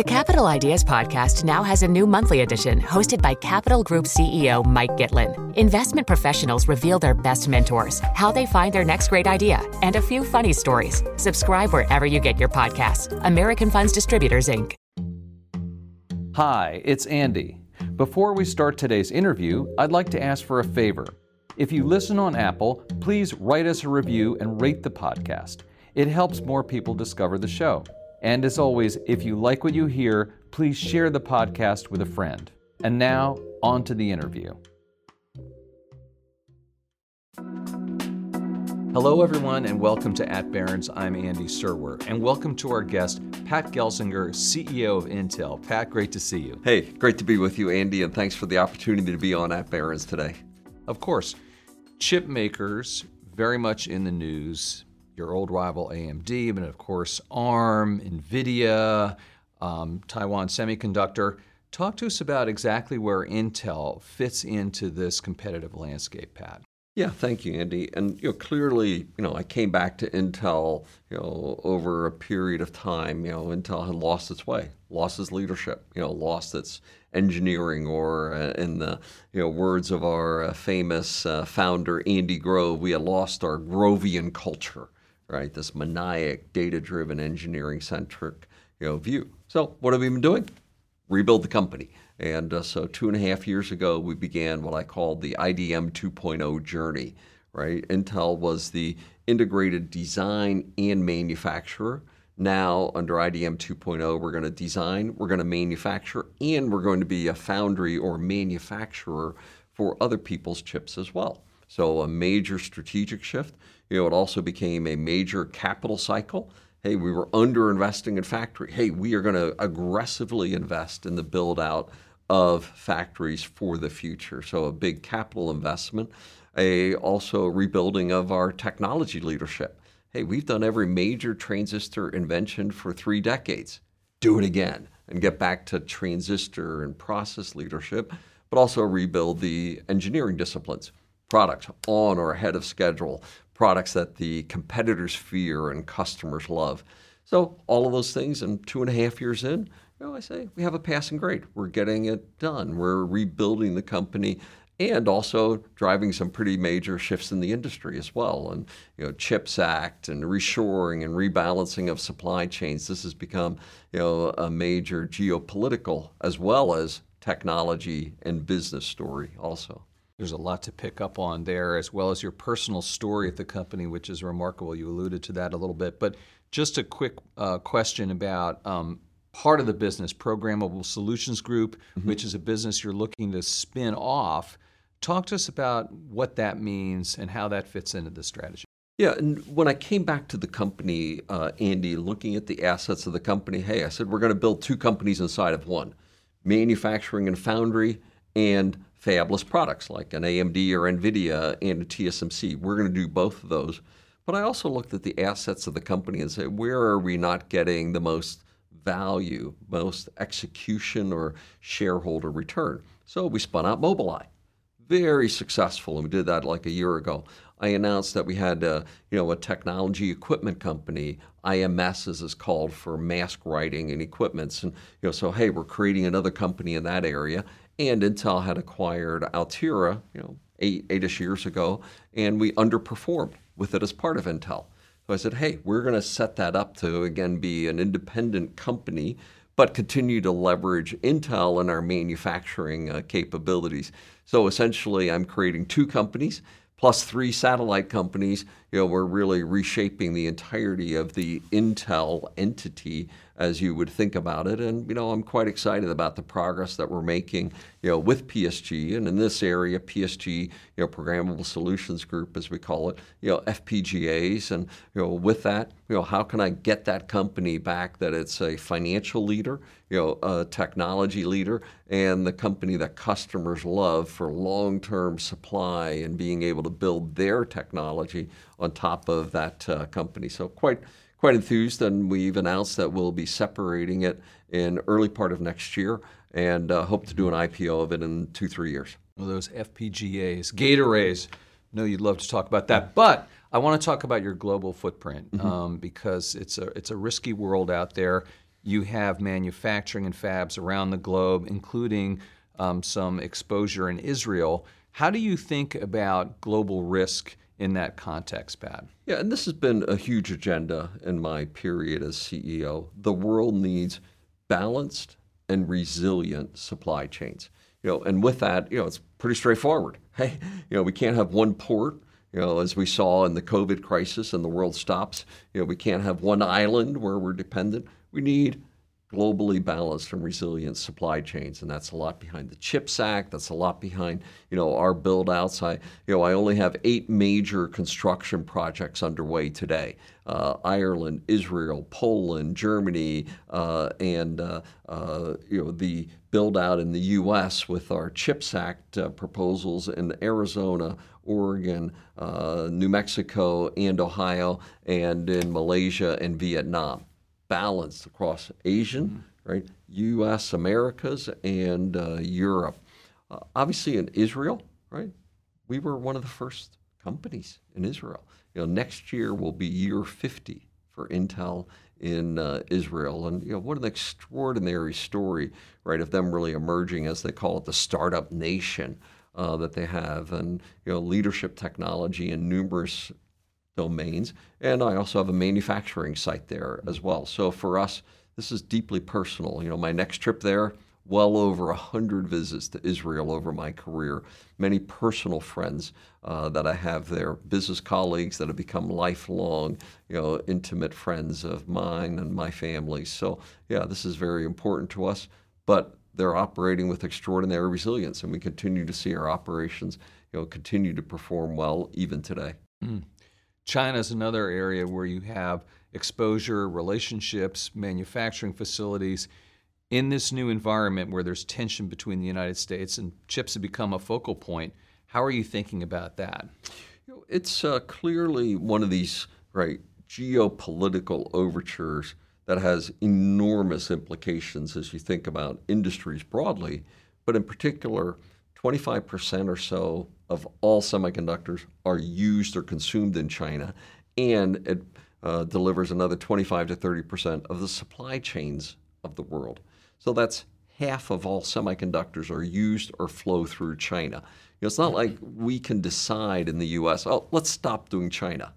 The Capital Ideas Podcast now has a new monthly edition hosted by Capital Group CEO Mike Gitlin. Investment professionals reveal their best mentors, how they find their next great idea, and a few funny stories. Subscribe wherever you get your podcasts. American Funds Distributors, Inc. Hi, it's Andy. Before we start today's interview, I'd like to ask for a favor. If you listen on Apple, please write us a review and rate the podcast. It helps more people discover the show. And as always, if you like what you hear, please share the podcast with a friend. And now, on to the interview. Hello, everyone, and welcome to At Barron's. I'm Andy Serwer, and welcome to our guest, Pat Gelsinger, CEO of Intel. Pat, great to see you. Hey, great to be with you, Andy, and thanks for the opportunity to be on At Barron's today. Of course, chip makers very much in the news. Your old rival AMD, but of course ARM, NVIDIA, um, Taiwan Semiconductor. Talk to us about exactly where Intel fits into this competitive landscape, Pat. Yeah, thank you, Andy. And you know, clearly, you know, I came back to Intel, you know, over a period of time. You know, Intel had lost its way, lost its leadership, you know, lost its engineering, or uh, in the you know words of our uh, famous uh, founder Andy Grove, we had lost our Grovian culture, right? This maniac, data-driven, engineering-centric, you know, view. So, what have we been doing? Rebuild the company. And uh, so, two and a half years ago, we began what I called the IDM 2.0 journey. Right, Intel was the integrated design and manufacturer. Now, under IDM 2.0, we're going to design, we're going to manufacture, and we're going to be a foundry or manufacturer for other people's chips as well. So, a major strategic shift. You know, it also became a major capital cycle. Hey, we were under investing in factory. Hey, we are going to aggressively invest in the build out of factories for the future. So a big capital investment, a also rebuilding of our technology leadership. Hey, we've done every major transistor invention for three decades. Do it again and get back to transistor and process leadership, but also rebuild the engineering disciplines. Products on or ahead of schedule, products that the competitors fear and customers love. So all of those things, and two and a half years in, you know, I say we have a passing grade. We're getting it done. We're rebuilding the company and also driving some pretty major shifts in the industry as well. And you know, CHIPS Act and reshoring and rebalancing of supply chains. This has become you know a major geopolitical as well as technology and business story also. There's a lot to pick up on there, as well as your personal story at the company, which is remarkable. You alluded to that a little bit, but just a quick uh, question about um, part of the business, Programmable Solutions Group, mm-hmm. which is a business you're looking to spin off. Talk to us about what that means and how that fits into the strategy. Yeah, and when I came back to the company, uh, Andy, looking at the assets of the company, hey, I said we're going to build two companies inside of one manufacturing and foundry and fabless products like an AMD or NVIDIA and a TSMC. We're going to do both of those. But I also looked at the assets of the company and said, where are we not getting the most value, most execution or shareholder return. So we spun out Mobileye. Very successful, and we did that like a year ago. I announced that we had, a, you know, a technology equipment company, IMS as it's called for mask writing and equipments, and you know, so hey, we're creating another company in that area. And Intel had acquired Altera, you know, eight eight-ish years ago, and we underperformed with it as part of Intel. So I said, hey, we're going to set that up to again be an independent company, but continue to leverage Intel and our manufacturing uh, capabilities. So essentially, I'm creating two companies plus three satellite companies. You know, we're really reshaping the entirety of the Intel entity as you would think about it. And, you know, I'm quite excited about the progress that we're making, you know, with PSG. And in this area, PSG, you know, Programmable Solutions Group, as we call it, you know, FPGAs. And, you know, with that, you know, how can I get that company back that it's a financial leader, you know, a technology leader, and the company that customers love for long-term supply and being able to build their technology on top of that uh, company. So quite quite enthused, and we've announced that we'll be separating it in early part of next year, and uh, hope to do an IPO of it in two three years. Well, those FPGAs, gate arrays. No, you'd love to talk about that, but I want to talk about your global footprint mm-hmm. um, because it's a it's a risky world out there. You have manufacturing and fabs around the globe, including um, some exposure in Israel. How do you think about global risk in that context, Pat? Yeah, and this has been a huge agenda in my period as CEO. The world needs balanced and resilient supply chains. You know, and with that, you know, it's pretty straightforward. Hey, you know, we can't have one port you know, as we saw in the COVID crisis and the world stops, you know, we can't have one island where we're dependent. We need globally balanced and resilient supply chains, and that's a lot behind the CHIPS Act. That's a lot behind you know our build outs. I you know I only have eight major construction projects underway today: uh, Ireland, Israel, Poland, Germany, uh, and uh, uh you know the build out in the U.S. with our CHIPS Act uh, proposals in Arizona, Oregon, uh, New Mexico, and Ohio, and in Malaysia and Vietnam balanced across Asian, mm-hmm. right, U.S. Americas, and uh, Europe. Uh, obviously, in Israel, right, we were one of the first companies in Israel. You know, next year will be year 50 for Intel in uh, Israel, and you know, what an extraordinary story, right, of them really emerging as they call it the startup nation. Uh, that they have, and you know, leadership technology in numerous domains. And I also have a manufacturing site there as well. So for us, this is deeply personal. You know, my next trip there, well over 100 visits to Israel over my career, many personal friends uh, that I have there, business colleagues that have become lifelong, you know, intimate friends of mine and my family. So, yeah, this is very important to us, but they're operating with extraordinary resilience, and we continue to see our operations, you know, continue to perform well even today. Mm. China is another area where you have exposure, relationships, manufacturing facilities. In this new environment where there's tension between the United States and chips have become a focal point, how are you thinking about that? It's uh, clearly one of these right geopolitical overtures that has enormous implications as you think about industries broadly, but in particular 25% or so of all semiconductors are used or consumed in China, and it uh, delivers another 25 to 30% of the supply chains of the world. So that's half of all semiconductors are used or flow through China. You know, it's not like we can decide in the U.S. Oh, let's stop doing China.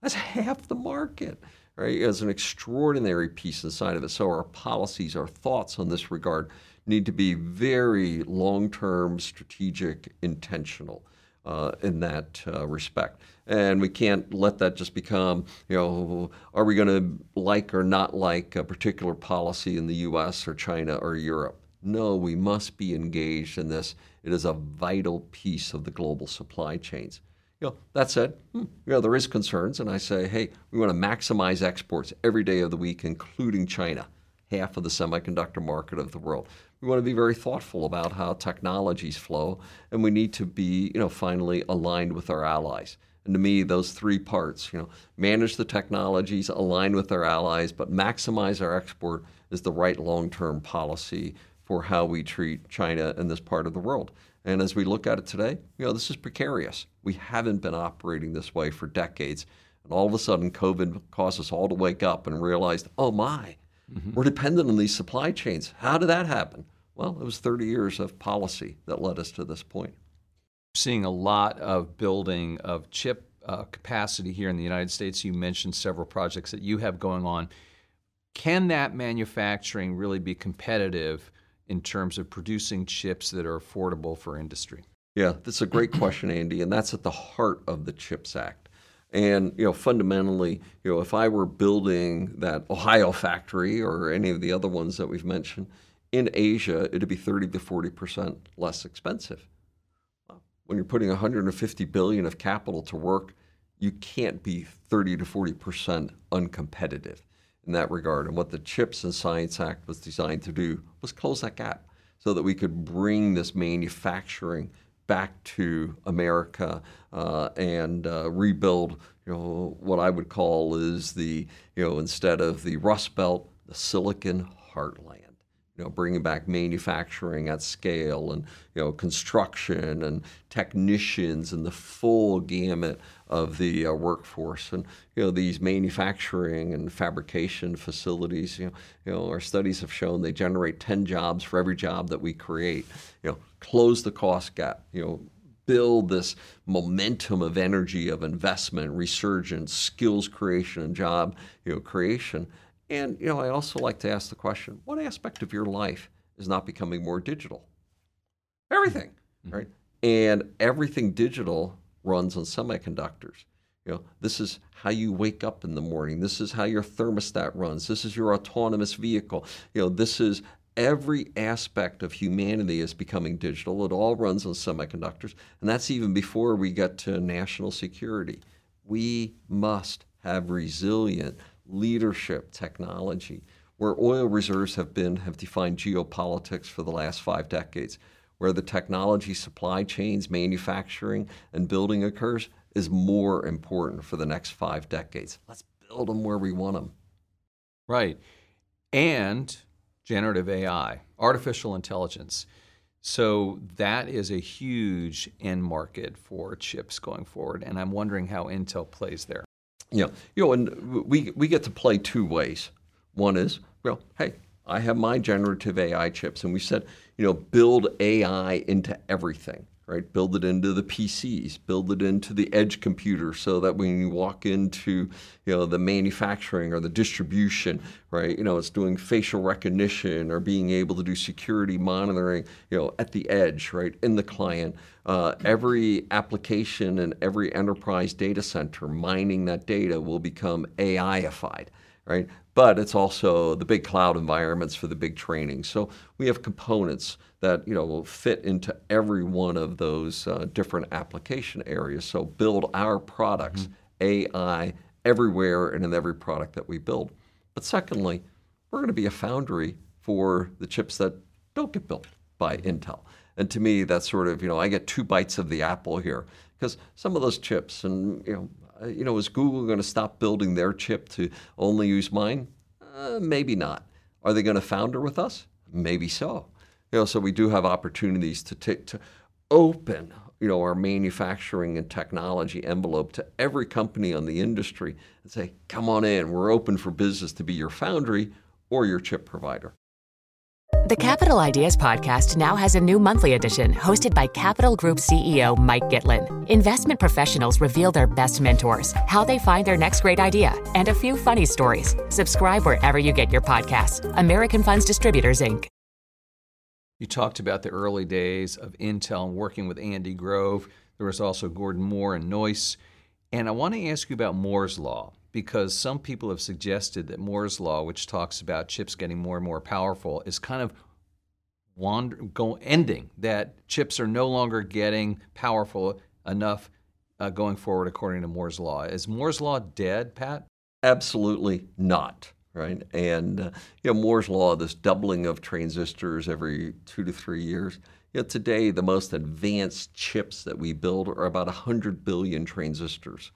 That's half the market, right? It's an extraordinary piece inside of it. So our policies, our thoughts on this regard need to be very long term, strategic, intentional. Uh, in that uh, respect. And we can't let that just become, you know, are we going to like or not like a particular policy in the US or China or Europe? No, we must be engaged in this. It is a vital piece of the global supply chains. You know, that said, hmm, you know, there is concerns, and I say, hey, we want to maximize exports every day of the week, including China, half of the semiconductor market of the world. We want to be very thoughtful about how technologies flow, and we need to be, you know, finally aligned with our allies. And to me, those three parts, you know, manage the technologies, align with our allies, but maximize our export is the right long-term policy for how we treat China in this part of the world. And as we look at it today, you know, this is precarious. We haven't been operating this way for decades. And all of a sudden, COVID caused us all to wake up and realize, oh my, mm-hmm. we're dependent on these supply chains. How did that happen? Well, it was 30 years of policy that led us to this point. Seeing a lot of building of chip uh, capacity here in the United States. You mentioned several projects that you have going on. Can that manufacturing really be competitive in terms of producing chips that are affordable for industry? Yeah, that's a great question, Andy, and that's at the heart of the CHIPS Act. And you know, fundamentally, you know, if I were building that Ohio factory or any of the other ones that we've mentioned, in Asia, it'd be 30 to 40% less expensive. When you're putting 150 billion of capital to work, you can't be 30 to 40% uncompetitive in that regard. And what the CHIPS and Science Act was designed to do was close that gap so that we could bring this manufacturing back to America uh, and uh, rebuild, you know, what I would call is the, you know, instead of the Rust Belt, the Silicon Heartland you know, bringing back manufacturing at scale and you know construction and technicians and the full gamut of the uh, workforce. And you know these manufacturing and fabrication facilities you know you know our studies have shown they generate 10 jobs for every job that we create. You know close the cost gap you know build this momentum of energy of investment resurgence skills creation and job you know creation and you know, I also like to ask the question: What aspect of your life is not becoming more digital? Everything, mm-hmm. right? And everything digital runs on semiconductors. You know, this is how you wake up in the morning. This is how your thermostat runs. This is your autonomous vehicle. You know, this is every aspect of humanity is becoming digital. It all runs on semiconductors, and that's even before we get to national security. We must have resilient leadership technology, where oil reserves have been have defined geopolitics for the last five decades, where the technology supply chains, manufacturing, and building occurs is more important for the next five decades. Let's build them where we want them. Right. And generative AI, artificial intelligence. So that is a huge end market for chips going forward. And I'm wondering how Intel plays there. Yeah, you know, and we we get to play two ways. One is, well, hey, I have my generative AI chips, and we said, you know, build AI into everything, right? Build it into the PCs, build it into the edge computer, so that when you walk into, you know, the manufacturing or the distribution, right, you know, it's doing facial recognition or being able to do security monitoring, you know, at the edge, right, in the client. Uh, every application and every enterprise data center mining that data will become AIified, right? But it's also the big cloud environments for the big training. So we have components that you know will fit into every one of those uh, different application areas. So build our products mm-hmm. AI everywhere and in every product that we build. But secondly, we're going to be a foundry for the chips that don't get built by Intel. And to me, that's sort of, you know, I get two bites of the apple here because some of those chips, and, you know, you know, is Google going to stop building their chip to only use mine? Uh, maybe not. Are they going to founder with us? Maybe so. You know, so we do have opportunities to take to open, you know, our manufacturing and technology envelope to every company on the industry and say, "Come on in. We're open for business to be your foundry or your chip provider." The Capital Ideas Podcast now has a new monthly edition hosted by Capital Group CEO Mike Gitlin. Investment professionals reveal their best mentors, how they find their next great idea, and a few funny stories. Subscribe wherever you get your podcasts. American Funds Distributors, Inc. You talked about the early days of Intel and working with Andy Grove. There was also Gordon Moore and Noyce. And I want to ask you about Moore's Law because some people have suggested that Moore's law, which talks about chips getting more and more powerful, is kind of wander, go, ending. That chips are no longer getting powerful enough uh, going forward, according to Moore's law. Is Moore's law dead, Pat? Absolutely not. Right, and uh, you know Moore's law, this doubling of transistors every two to three years. You know, today the most advanced chips that we build are about 100 billion transistors.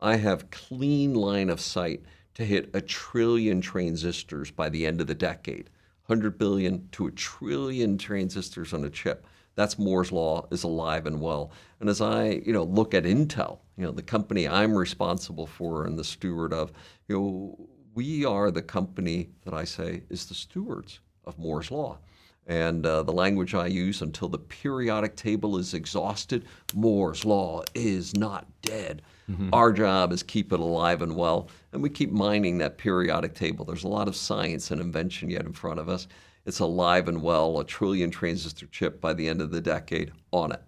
I have clean line of sight to hit a trillion transistors by the end of the decade. 100 billion to a trillion transistors on a chip. That's Moore's law is alive and well. And as I, you know, look at Intel, you know, the company I'm responsible for and the steward of, you know, we are the company that I say is the stewards of Moore's law. And uh, the language I use until the periodic table is exhausted, Moore's law is not dead. Mm-hmm. Our job is keep it alive and well, and we keep mining that periodic table. There's a lot of science and invention yet in front of us. It's alive and well, a trillion transistor chip by the end of the decade on it.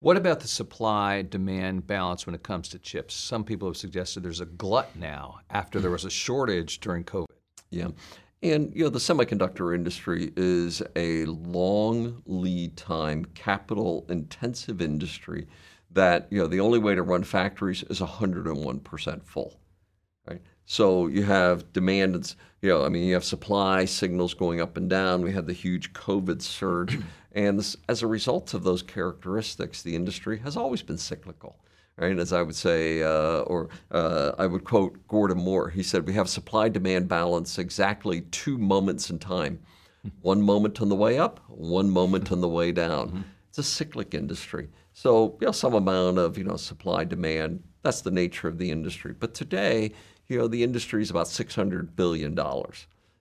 What about the supply demand balance when it comes to chips? Some people have suggested there's a glut now after there was a shortage during COVID. Yeah. And you know the semiconductor industry is a long lead time, capital intensive industry that you know the only way to run factories is 101% full right? So you have demand you know i mean you have supply signals going up and down. We had the huge covid surge. And this, as a result of those characteristics the industry has always been cyclical right as i would say uh, or uh, i would quote gordon moore he said we have supply demand balance exactly two moments in time one moment on the way up, one moment on the way down. Mm-hmm. It's a cyclic industry. So, you know, some amount of, you know, supply demand, that's the nature of the industry. But today, you know, the industry is about $600 billion.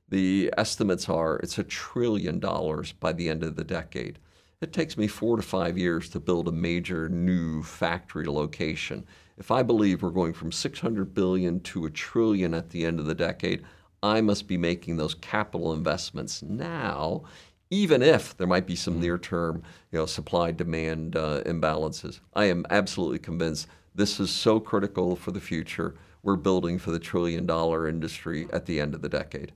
The estimates are it's a trillion dollars by the end of the decade. It takes me four to five years to build a major new factory location. If I believe we're going from 600 billion to a trillion at the end of the decade, I must be making those capital investments now, even if there might be some mm-hmm. near-term, you know, supply-demand uh, imbalances. I am absolutely convinced this is so critical for the future. We're building for the trillion-dollar industry at the end of the decade.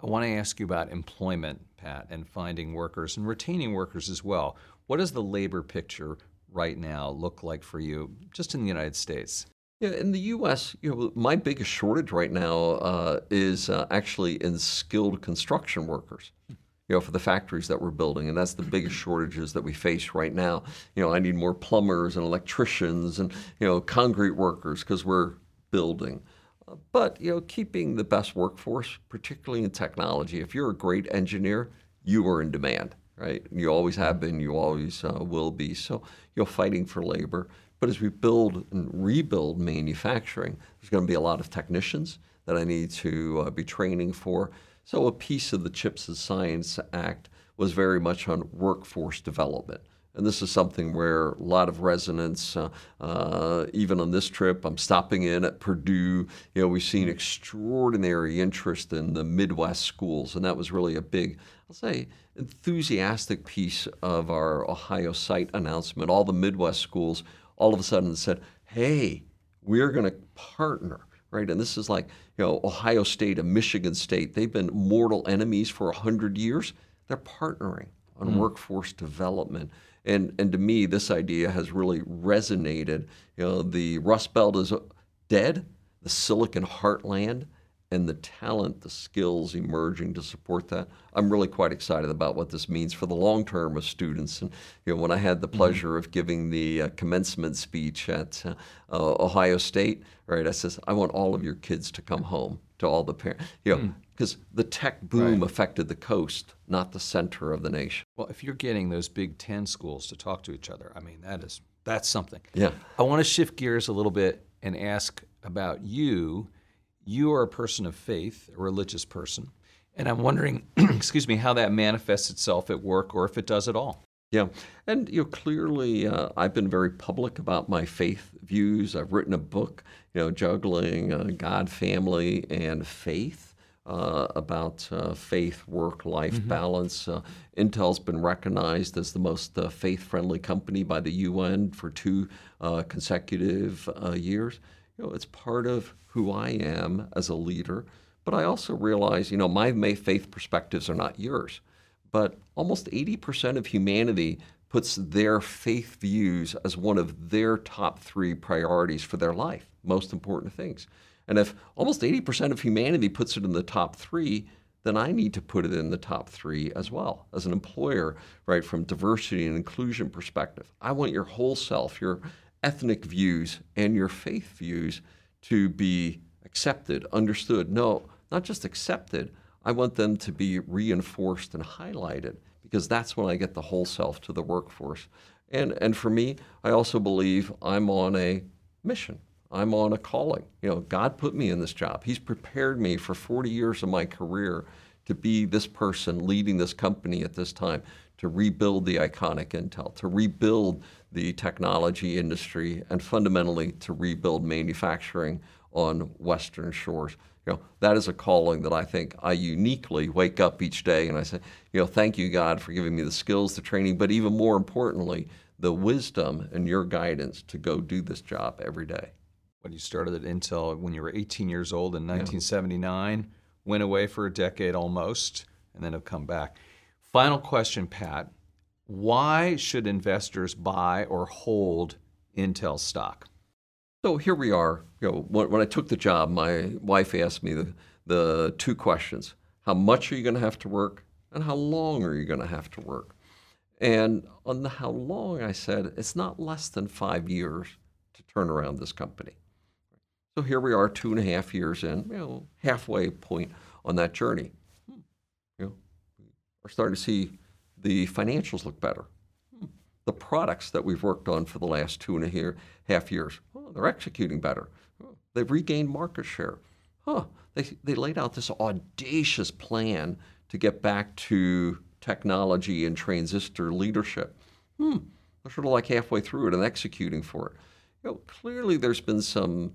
I want to ask you about employment, Pat, and finding workers and retaining workers as well. What does the labor picture right now look like for you, just in the United States? Yeah, in the U.S., you know, my biggest shortage right now uh, is uh, actually in skilled construction workers. You know, for the factories that we're building, and that's the biggest shortages that we face right now. You know, I need more plumbers and electricians and you know concrete workers because we're building. But you know, keeping the best workforce, particularly in technology. If you're a great engineer, you are in demand, right? You always have been. You always uh, will be. So you're fighting for labor. But as we build and rebuild manufacturing, there's going to be a lot of technicians that I need to uh, be training for. So a piece of the CHIPS and Science Act was very much on workforce development. And this is something where a lot of resonance, uh, uh, even on this trip, I'm stopping in at Purdue. You know, we've seen extraordinary interest in the Midwest schools, and that was really a big, I'll say, enthusiastic piece of our Ohio site announcement. All the Midwest schools all of a sudden said, hey, we're going to partner, right? And this is like, you know, Ohio State and Michigan State, they've been mortal enemies for 100 years. They're partnering on mm. workforce development. And, and to me, this idea has really resonated. You know, the Rust Belt is dead, the Silicon Heartland and the talent, the skills emerging to support that. I'm really quite excited about what this means for the long term of students. And you know, when I had the mm-hmm. pleasure mm-hmm. of giving the uh, commencement speech at uh, uh, Ohio State, right, I says I want all of your kids to come home to all the parents, you know, because the tech boom right. affected the coast, not the center of the nation. Well, if you're getting those Big Ten schools to talk to each other, I mean, that is that's something. Yeah. I want to shift gears a little bit and ask about you you are a person of faith, a religious person, and I'm wondering, excuse me, how that manifests itself at work or if it does at all. Yeah, and you know clearly uh, I've been very public about my faith views. I've written a book, you know, juggling uh, God, family, and faith. Uh, about uh, faith, work, life mm-hmm. balance. Uh, Intel's been recognized as the most uh, faith friendly company by the UN for two uh, consecutive uh, years you know, it's part of who I am as a leader. But I also realize, you know, my faith perspectives are not yours. But almost 80% of humanity puts their faith views as one of their top three priorities for their life, most important things. And if almost 80% of humanity puts it in the top three, then I need to put it in the top three as well as an employer, right? From diversity and inclusion perspective, I want your whole self, your ethnic views and your faith views to be accepted, understood. No, not just accepted. I want them to be reinforced and highlighted because that's when I get the whole self to the workforce. And and for me, I also believe I'm on a mission. I'm on a calling. You know, God put me in this job. He's prepared me for 40 years of my career to be this person leading this company at this time, to rebuild the iconic Intel, to rebuild the technology industry, and fundamentally to rebuild manufacturing on Western shores. You know, that is a calling that I think I uniquely wake up each day and I say, you know, thank you, God, for giving me the skills, the training, but even more importantly, the wisdom and your guidance to go do this job every day. When you started at Intel when you were 18 years old in 1979, yeah. went away for a decade almost, and then have come back. Final question, Pat. Why should investors buy or hold Intel stock? So here we are. You know, when, when I took the job, my wife asked me the, the two questions: How much are you going to have to work, and how long are you going to have to work? And on the how long, I said it's not less than five years to turn around this company. So here we are, two and a half years in, you know, halfway point on that journey You know, we're starting to see the financials look better. The products that we've worked on for the last two and a half years, oh, they're executing better. They've regained market share. Huh, they, they laid out this audacious plan to get back to technology and transistor leadership. Hmm, they're sort of like halfway through it and executing for it. You know, clearly there's been some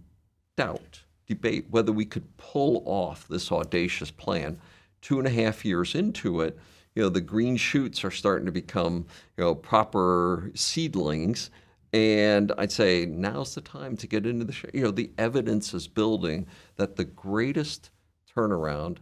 doubt, debate whether we could pull off this audacious plan. Two and a half years into it, you know, the green shoots are starting to become, you know, proper seedlings. And I'd say now's the time to get into the, you know, the evidence is building that the greatest turnaround,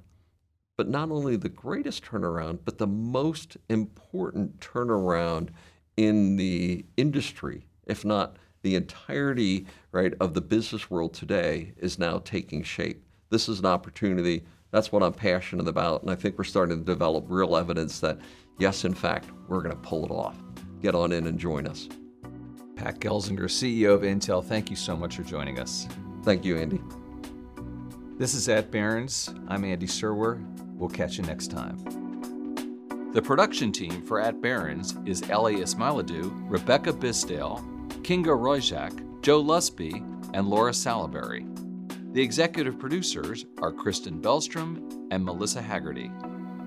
but not only the greatest turnaround, but the most important turnaround in the industry, if not the entirety right of the business world today is now taking shape. This is an opportunity. That's what I'm passionate about, and I think we're starting to develop real evidence that yes, in fact, we're going to pull it off. Get on in and join us. Pat Gelsinger, CEO of Intel, thank you so much for joining us. Thank you, Andy. This is at Barron's. I'm Andy Serwer. We'll catch you next time. The production team for At Barron's is Ellie Ismailidou, Rebecca Bisdale, Kinga Royjak, Joe Lusby, and Laura Salaberry. The executive producers are Kristen Bellstrom and Melissa Haggerty.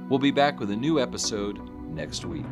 We'll be back with a new episode next week.